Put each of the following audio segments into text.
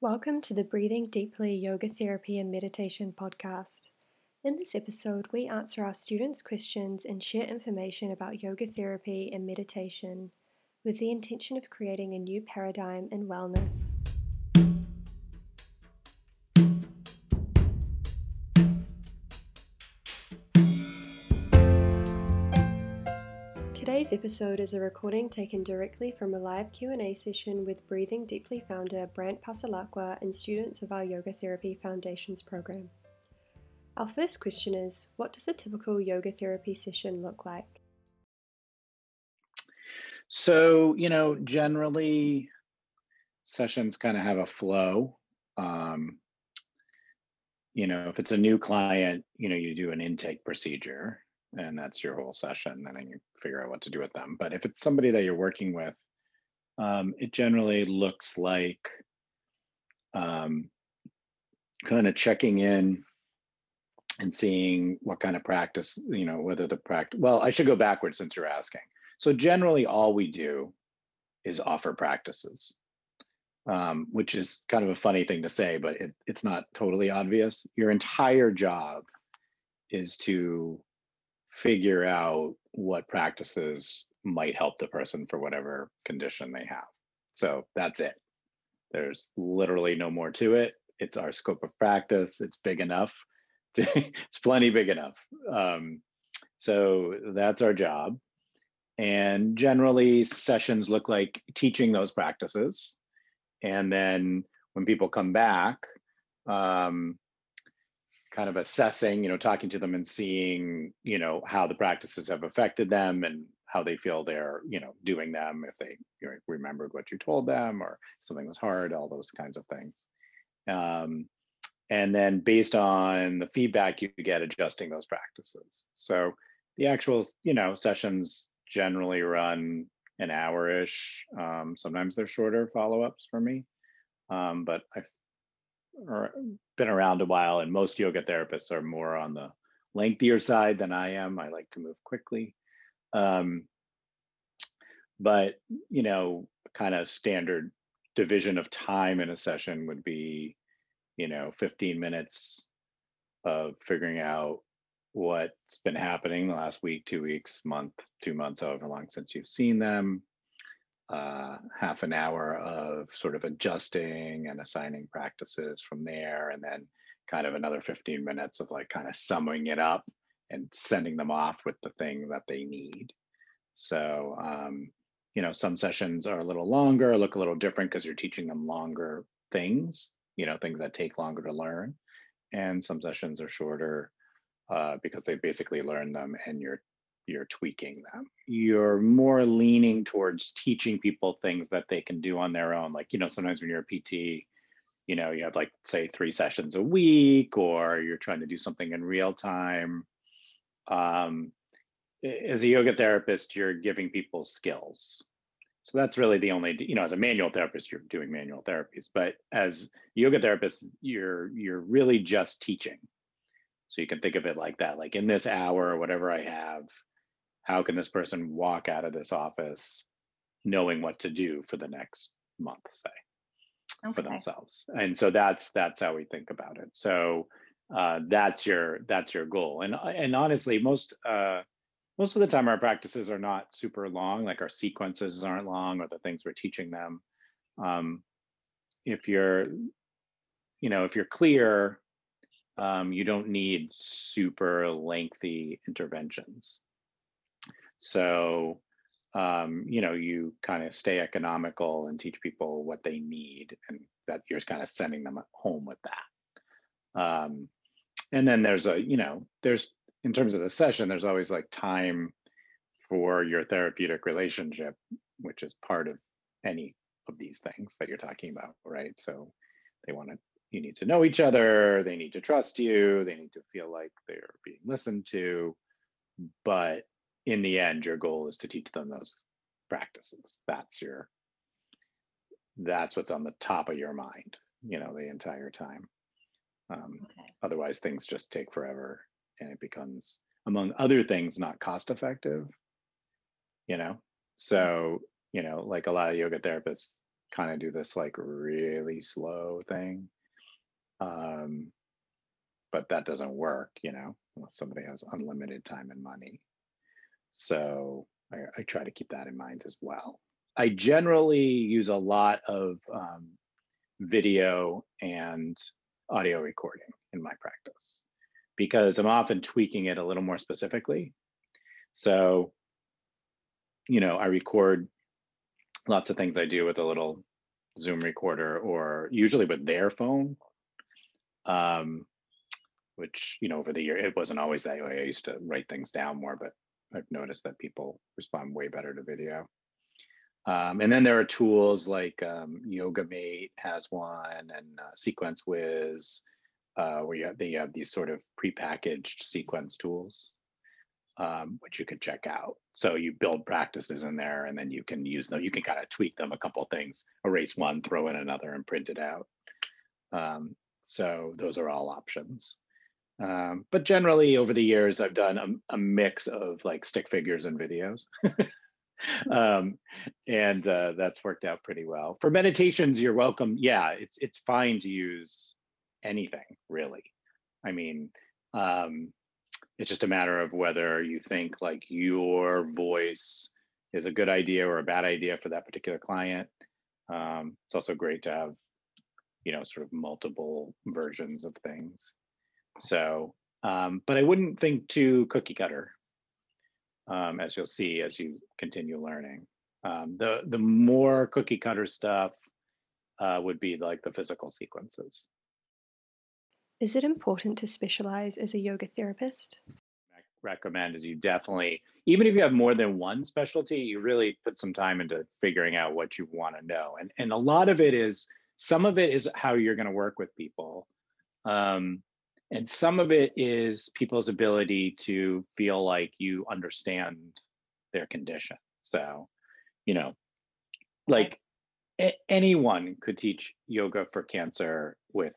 Welcome to the Breathing Deeply Yoga Therapy and Meditation podcast. In this episode, we answer our students' questions and share information about yoga therapy and meditation with the intention of creating a new paradigm in wellness. Today's episode is a recording taken directly from a live Q&A session with Breathing Deeply founder Brandt Passalacqua and students of our Yoga Therapy Foundations program. Our first question is, what does a typical yoga therapy session look like? So, you know, generally sessions kind of have a flow. Um, you know, if it's a new client, you know, you do an intake procedure and that's your whole session and then you figure out what to do with them. But if it's somebody that you're working with um, it generally looks like um, kind of checking in and seeing what kind of practice you know whether the practice well i should go backwards since you're asking. So generally all we do is offer practices um, which is kind of a funny thing to say but it, it's not totally obvious. Your entire job is to figure out what practices might help the person for whatever condition they have. So that's it. There's literally no more to it. It's our scope of practice. It's big enough. To, it's plenty big enough. Um, so that's our job. And generally, sessions look like teaching those practices. And then when people come back, um, kind of assessing, you know, talking to them and seeing, you know, how the practices have affected them and how they feel they're, you know, doing them, if they you know, remembered what you told them or something was hard, all those kinds of things. Um, and then based on the feedback you get, adjusting those practices. So the actual, you know, sessions generally run an hour-ish. Um, sometimes they're shorter follow-ups for me. Um, but I've or been around a while, and most yoga therapists are more on the lengthier side than I am. I like to move quickly. Um, but you know, kind of standard division of time in a session would be, you know, 15 minutes of figuring out what's been happening the last week, two weeks, month, two months, however long since you've seen them, uh, half an hour of sort of adjusting and assigning practices from there, and then kind of another 15 minutes of like kind of summing it up and sending them off with the thing that they need. So, um, you know, some sessions are a little longer, look a little different because you're teaching them longer things, you know, things that take longer to learn. And some sessions are shorter uh, because they basically learn them and you're you're tweaking them. You're more leaning towards teaching people things that they can do on their own. Like, you know, sometimes when you're a PT, you know, you have like, say, three sessions a week, or you're trying to do something in real time. Um, as a yoga therapist, you're giving people skills. So that's really the only, you know, as a manual therapist, you're doing manual therapies, but as yoga therapist, you're you're really just teaching. So you can think of it like that, like in this hour, or whatever I have, how can this person walk out of this office knowing what to do for the next month say okay. for themselves? And so that's that's how we think about it. So uh, that's your that's your goal. And and honestly most uh, most of the time our practices are not super long like our sequences aren't long or the things we're teaching them. Um, if you're you know if you're clear um, you don't need super lengthy interventions so, um, you know, you kind of stay economical and teach people what they need, and that you're kind of sending them home with that. Um, and then there's a, you know, there's in terms of the session, there's always like time for your therapeutic relationship, which is part of any of these things that you're talking about, right? So they want to, you need to know each other, they need to trust you, they need to feel like they're being listened to, but in the end, your goal is to teach them those practices. That's your that's what's on the top of your mind, you know, the entire time. Um, okay. Otherwise, things just take forever, and it becomes, among other things, not cost effective. You know, so you know, like a lot of yoga therapists kind of do this like really slow thing. Um, but that doesn't work, you know, unless somebody has unlimited time and money. So I, I try to keep that in mind as well. I generally use a lot of um, video and audio recording in my practice because I'm often tweaking it a little more specifically. So, you know, I record lots of things I do with a little Zoom recorder or usually with their phone. Um, which, you know, over the year, it wasn't always that way. I used to write things down more, but I've noticed that people respond way better to video. Um, and then there are tools like um, YogaMate has one and uh, Sequence uh, where you have, they have these sort of prepackaged sequence tools, um, which you could check out. So you build practices in there and then you can use them. You can kind of tweak them a couple things, erase one, throw in another and print it out. Um, so those are all options. Um, but generally over the years, I've done a, a mix of like stick figures and videos. um, and uh, that's worked out pretty well. For meditations, you're welcome. Yeah, it's it's fine to use anything really. I mean, um, it's just a matter of whether you think like your voice is a good idea or a bad idea for that particular client. Um, it's also great to have, you know, sort of multiple versions of things. So, um, but I wouldn't think too cookie cutter, um, as you'll see as you continue learning. Um, the the more cookie cutter stuff uh, would be like the physical sequences. Is it important to specialize as a yoga therapist? I recommend is you definitely, even if you have more than one specialty, you really put some time into figuring out what you want to know. And and a lot of it is some of it is how you're going to work with people. Um, and some of it is people's ability to feel like you understand their condition. So, you know, like a- anyone could teach yoga for cancer with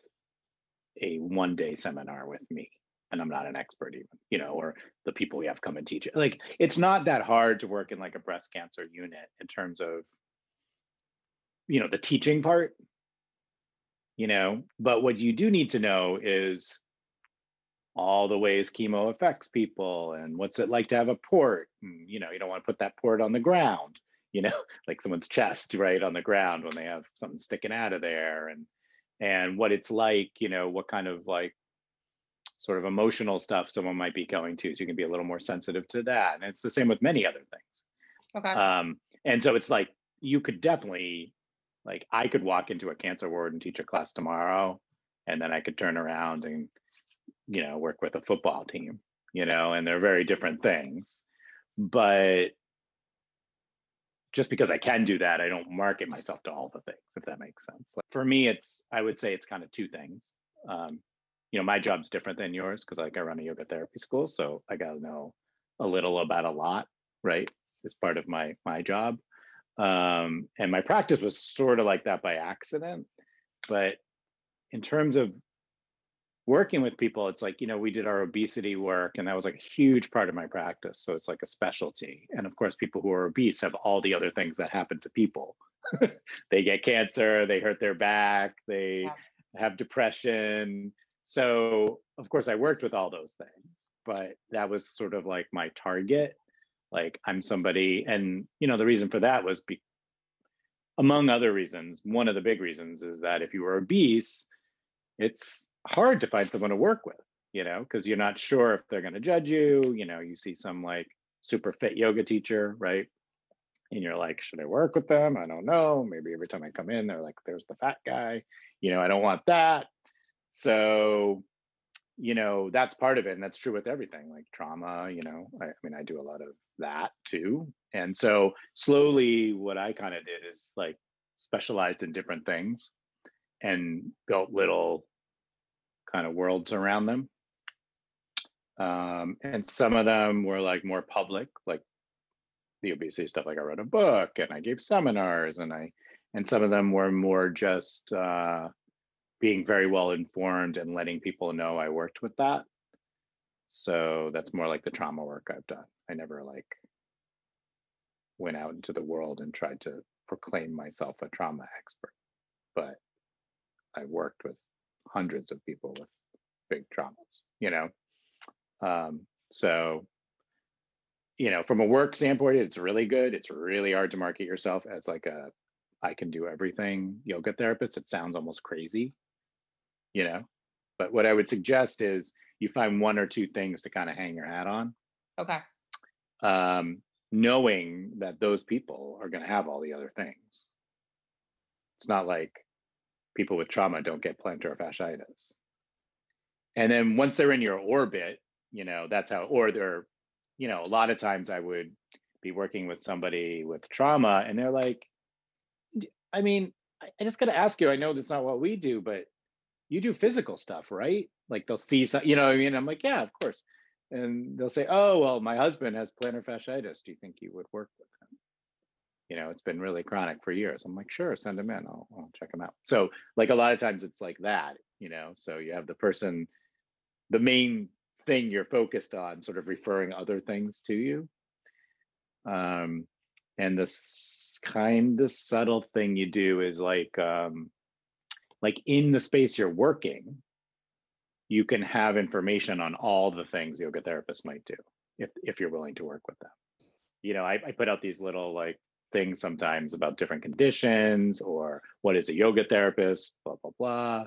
a one day seminar with me and I'm not an expert even, you know, or the people we have come and teach it. Like it's not that hard to work in like a breast cancer unit in terms of, you know, the teaching part, you know, but what you do need to know is all the ways chemo affects people and what's it like to have a port. And, you know, you don't want to put that port on the ground, you know, like someone's chest right on the ground when they have something sticking out of there and and what it's like, you know, what kind of like sort of emotional stuff someone might be going to. So you can be a little more sensitive to that. And it's the same with many other things. Okay. Um, and so it's like you could definitely like I could walk into a cancer ward and teach a class tomorrow, and then I could turn around and you know work with a football team, you know, and they're very different things. But just because I can do that, I don't market myself to all the things, if that makes sense. Like for me, it's I would say it's kind of two things. Um, you know, my job's different than yours because like I run a yoga therapy school, so I got to know a little about a lot, right? As part of my my job, um, and my practice was sort of like that by accident. But in terms of working with people, it's like, you know, we did our obesity work and that was like a huge part of my practice. So it's like a specialty. And of course, people who are obese have all the other things that happen to people. they get cancer, they hurt their back, they yeah. have depression. So, of course, I worked with all those things, but that was sort of like my target. Like, I'm somebody, and, you know, the reason for that was be, among other reasons, one of the big reasons is that if you were obese, it's hard to find someone to work with, you know, because you're not sure if they're going to judge you. You know, you see some like super fit yoga teacher, right? And you're like, should I work with them? I don't know. Maybe every time I come in, they're like, there's the fat guy. You know, I don't want that. So, you know, that's part of it. And that's true with everything like trauma, you know, I, I mean, I do a lot of that too. And so slowly, what I kind of did is like specialized in different things and built little kind of worlds around them. Um, and some of them were like more public, like the obesity stuff. Like I wrote a book and I gave seminars, and I, and some of them were more just uh, being very well informed and letting people know I worked with that. So that's more like the trauma work I've done. I never like went out into the world and tried to proclaim myself a trauma expert, but I worked with hundreds of people with big traumas, you know. Um, so, you know, from a work standpoint, it's really good. It's really hard to market yourself as like a I can do everything yoga therapist. It sounds almost crazy, you know. But what I would suggest is you find one or two things to kind of hang your hat on. Okay. Um, knowing that those people are going to have all the other things. It's not like people with trauma don't get plantar fasciitis. And then once they're in your orbit, you know, that's how, or they're, you know, a lot of times I would be working with somebody with trauma and they're like, I mean, I just got to ask you, I know that's not what we do, but you do physical stuff, right? Like they'll see, some, you know, I mean, I'm like, yeah, of course. And they'll say, oh, well, my husband has plantar fasciitis. Do you think you would work with him? You know, it's been really chronic for years. I'm like, sure, send them in. I'll, I'll check them out. So, like, a lot of times it's like that, you know. So you have the person, the main thing you're focused on, sort of referring other things to you. Um, and this kind of subtle thing you do is like, um, like in the space you're working, you can have information on all the things yoga therapists might do if if you're willing to work with them. You know, I, I put out these little like things sometimes about different conditions or what is a yoga therapist, blah blah blah.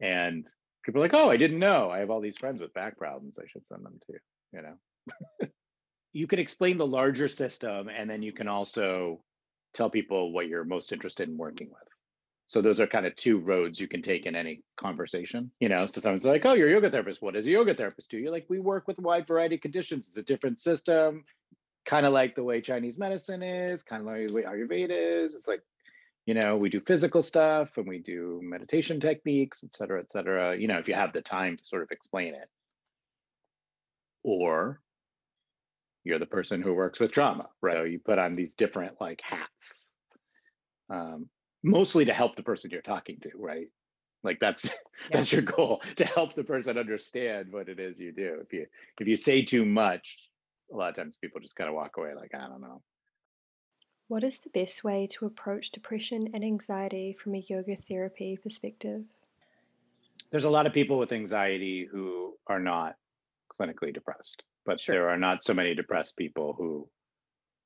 And people are like, oh, I didn't know. I have all these friends with back problems. I should send them to you, you know. you can explain the larger system and then you can also tell people what you're most interested in working with. So those are kind of two roads you can take in any conversation. You know, so someone's like, "Oh, you're a yoga therapist. What does a yoga therapist do?" You're like, "We work with a wide variety of conditions. It's a different system, kind of like the way Chinese medicine is, kind of like the way Ayurveda is. It's like, you know, we do physical stuff and we do meditation techniques, et cetera, et cetera. You know, if you have the time to sort of explain it, or you're the person who works with trauma, right? So you put on these different like hats. Um, mostly to help the person you're talking to, right? Like that's yeah. that's your goal to help the person understand what it is you do. If you if you say too much, a lot of times people just kind of walk away like I don't know. What is the best way to approach depression and anxiety from a yoga therapy perspective? There's a lot of people with anxiety who are not clinically depressed, but sure. there are not so many depressed people who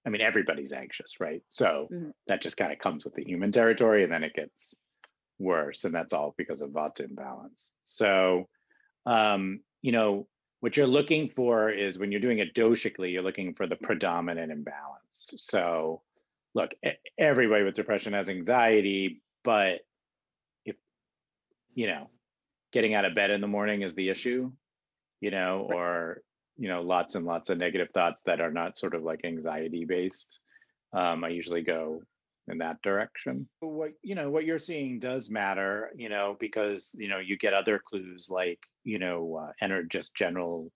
I mean, everybody's anxious, right? So mm-hmm. that just kind of comes with the human territory, and then it gets worse, and that's all because of vata imbalance. So, um, you know, what you're looking for is when you're doing it doshically, you're looking for the predominant imbalance. So, look, everybody with depression has anxiety, but if you know, getting out of bed in the morning is the issue, you know, right. or you know lots and lots of negative thoughts that are not sort of like anxiety based um, i usually go in that direction what you know what you're seeing does matter you know because you know you get other clues like you know uh, enter just general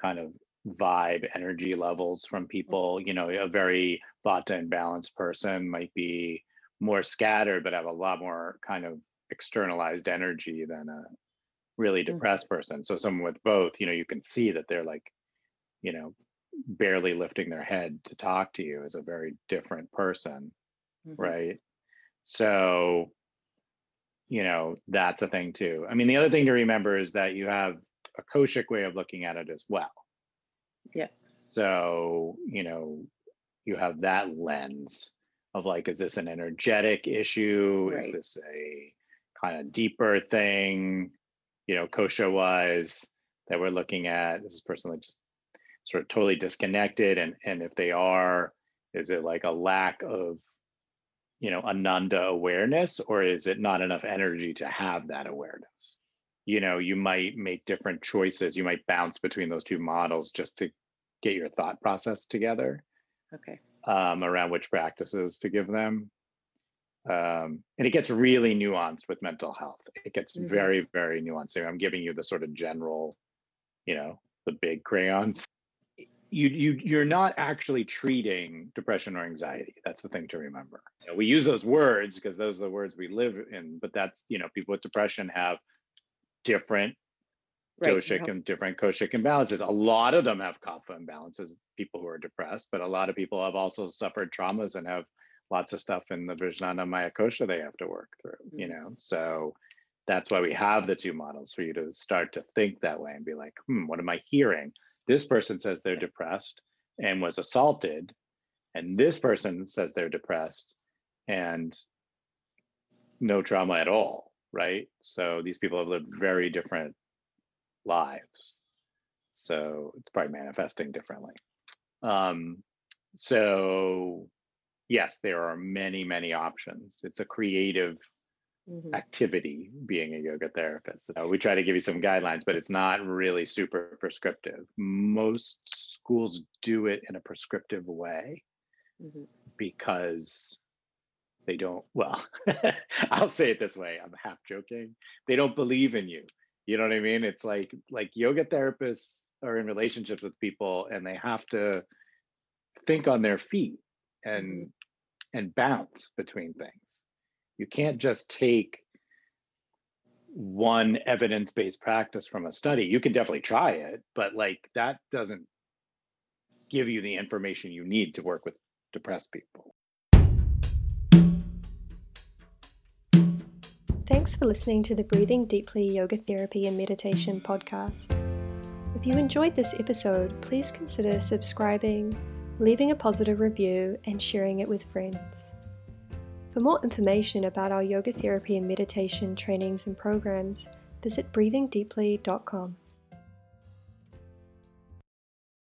kind of vibe energy levels from people you know a very vata and balanced person might be more scattered but have a lot more kind of externalized energy than a really mm-hmm. depressed person. So someone with both, you know, you can see that they're like, you know, barely lifting their head to talk to you is a very different person, mm-hmm. right? So, you know, that's a thing too. I mean, the other thing to remember is that you have a Koshic way of looking at it as well. Yeah. So, you know, you have that lens of like, is this an energetic issue? Right. Is this a kind of deeper thing? you know, kosha wise that we're looking at? Is this person like just sort of totally disconnected? And and if they are, is it like a lack of, you know, ananda awareness, or is it not enough energy to have that awareness? You know, you might make different choices. You might bounce between those two models just to get your thought process together. Okay. Um, around which practices to give them um, and it gets really nuanced with mental health. It gets mm-hmm. very, very nuanced. So I'm giving you the sort of general, you know, the big crayons. You you you're not actually treating depression or anxiety. That's the thing to remember. You know, we use those words because those are the words we live in. But that's you know, people with depression have different right. doshic and different koshic imbalances. A lot of them have kapha imbalances. People who are depressed, but a lot of people have also suffered traumas and have lots of stuff in the Vijnana Maya Kosha they have to work through, you Mhm. know. So that's why we have the two models for you to start to think that way and be like, hmm, what am I hearing? This person says they're depressed and was assaulted, and this person says they're depressed and no trauma at all, right? So these people have lived very different lives. So it's probably manifesting differently. Um, so yes, there are many, many options. It's a creative Mhm. activity being a yoga therapist. So we try to give you some guidelines, but it's not really super prescriptive. Most schools do it in a prescriptive way Mhm. because they don't, well, I'll say it this way, I'm half joking. They don't believe in you. You know what I mean? It's like like yoga therapists are in relationships with people and they have to think on their feet and and bounce between things. You can't just take one evidence-based practice from a study. You can definitely try it, but like that doesn't give you the information you need to work with depressed people. Thanks for listening to the Breathing Deeply Yoga Therapy and Meditation podcast. If you enjoyed this episode, please consider subscribing, leaving a positive review, and sharing it with friends. For more information about our yoga therapy and meditation trainings and programs, visit breathingdeeply.com.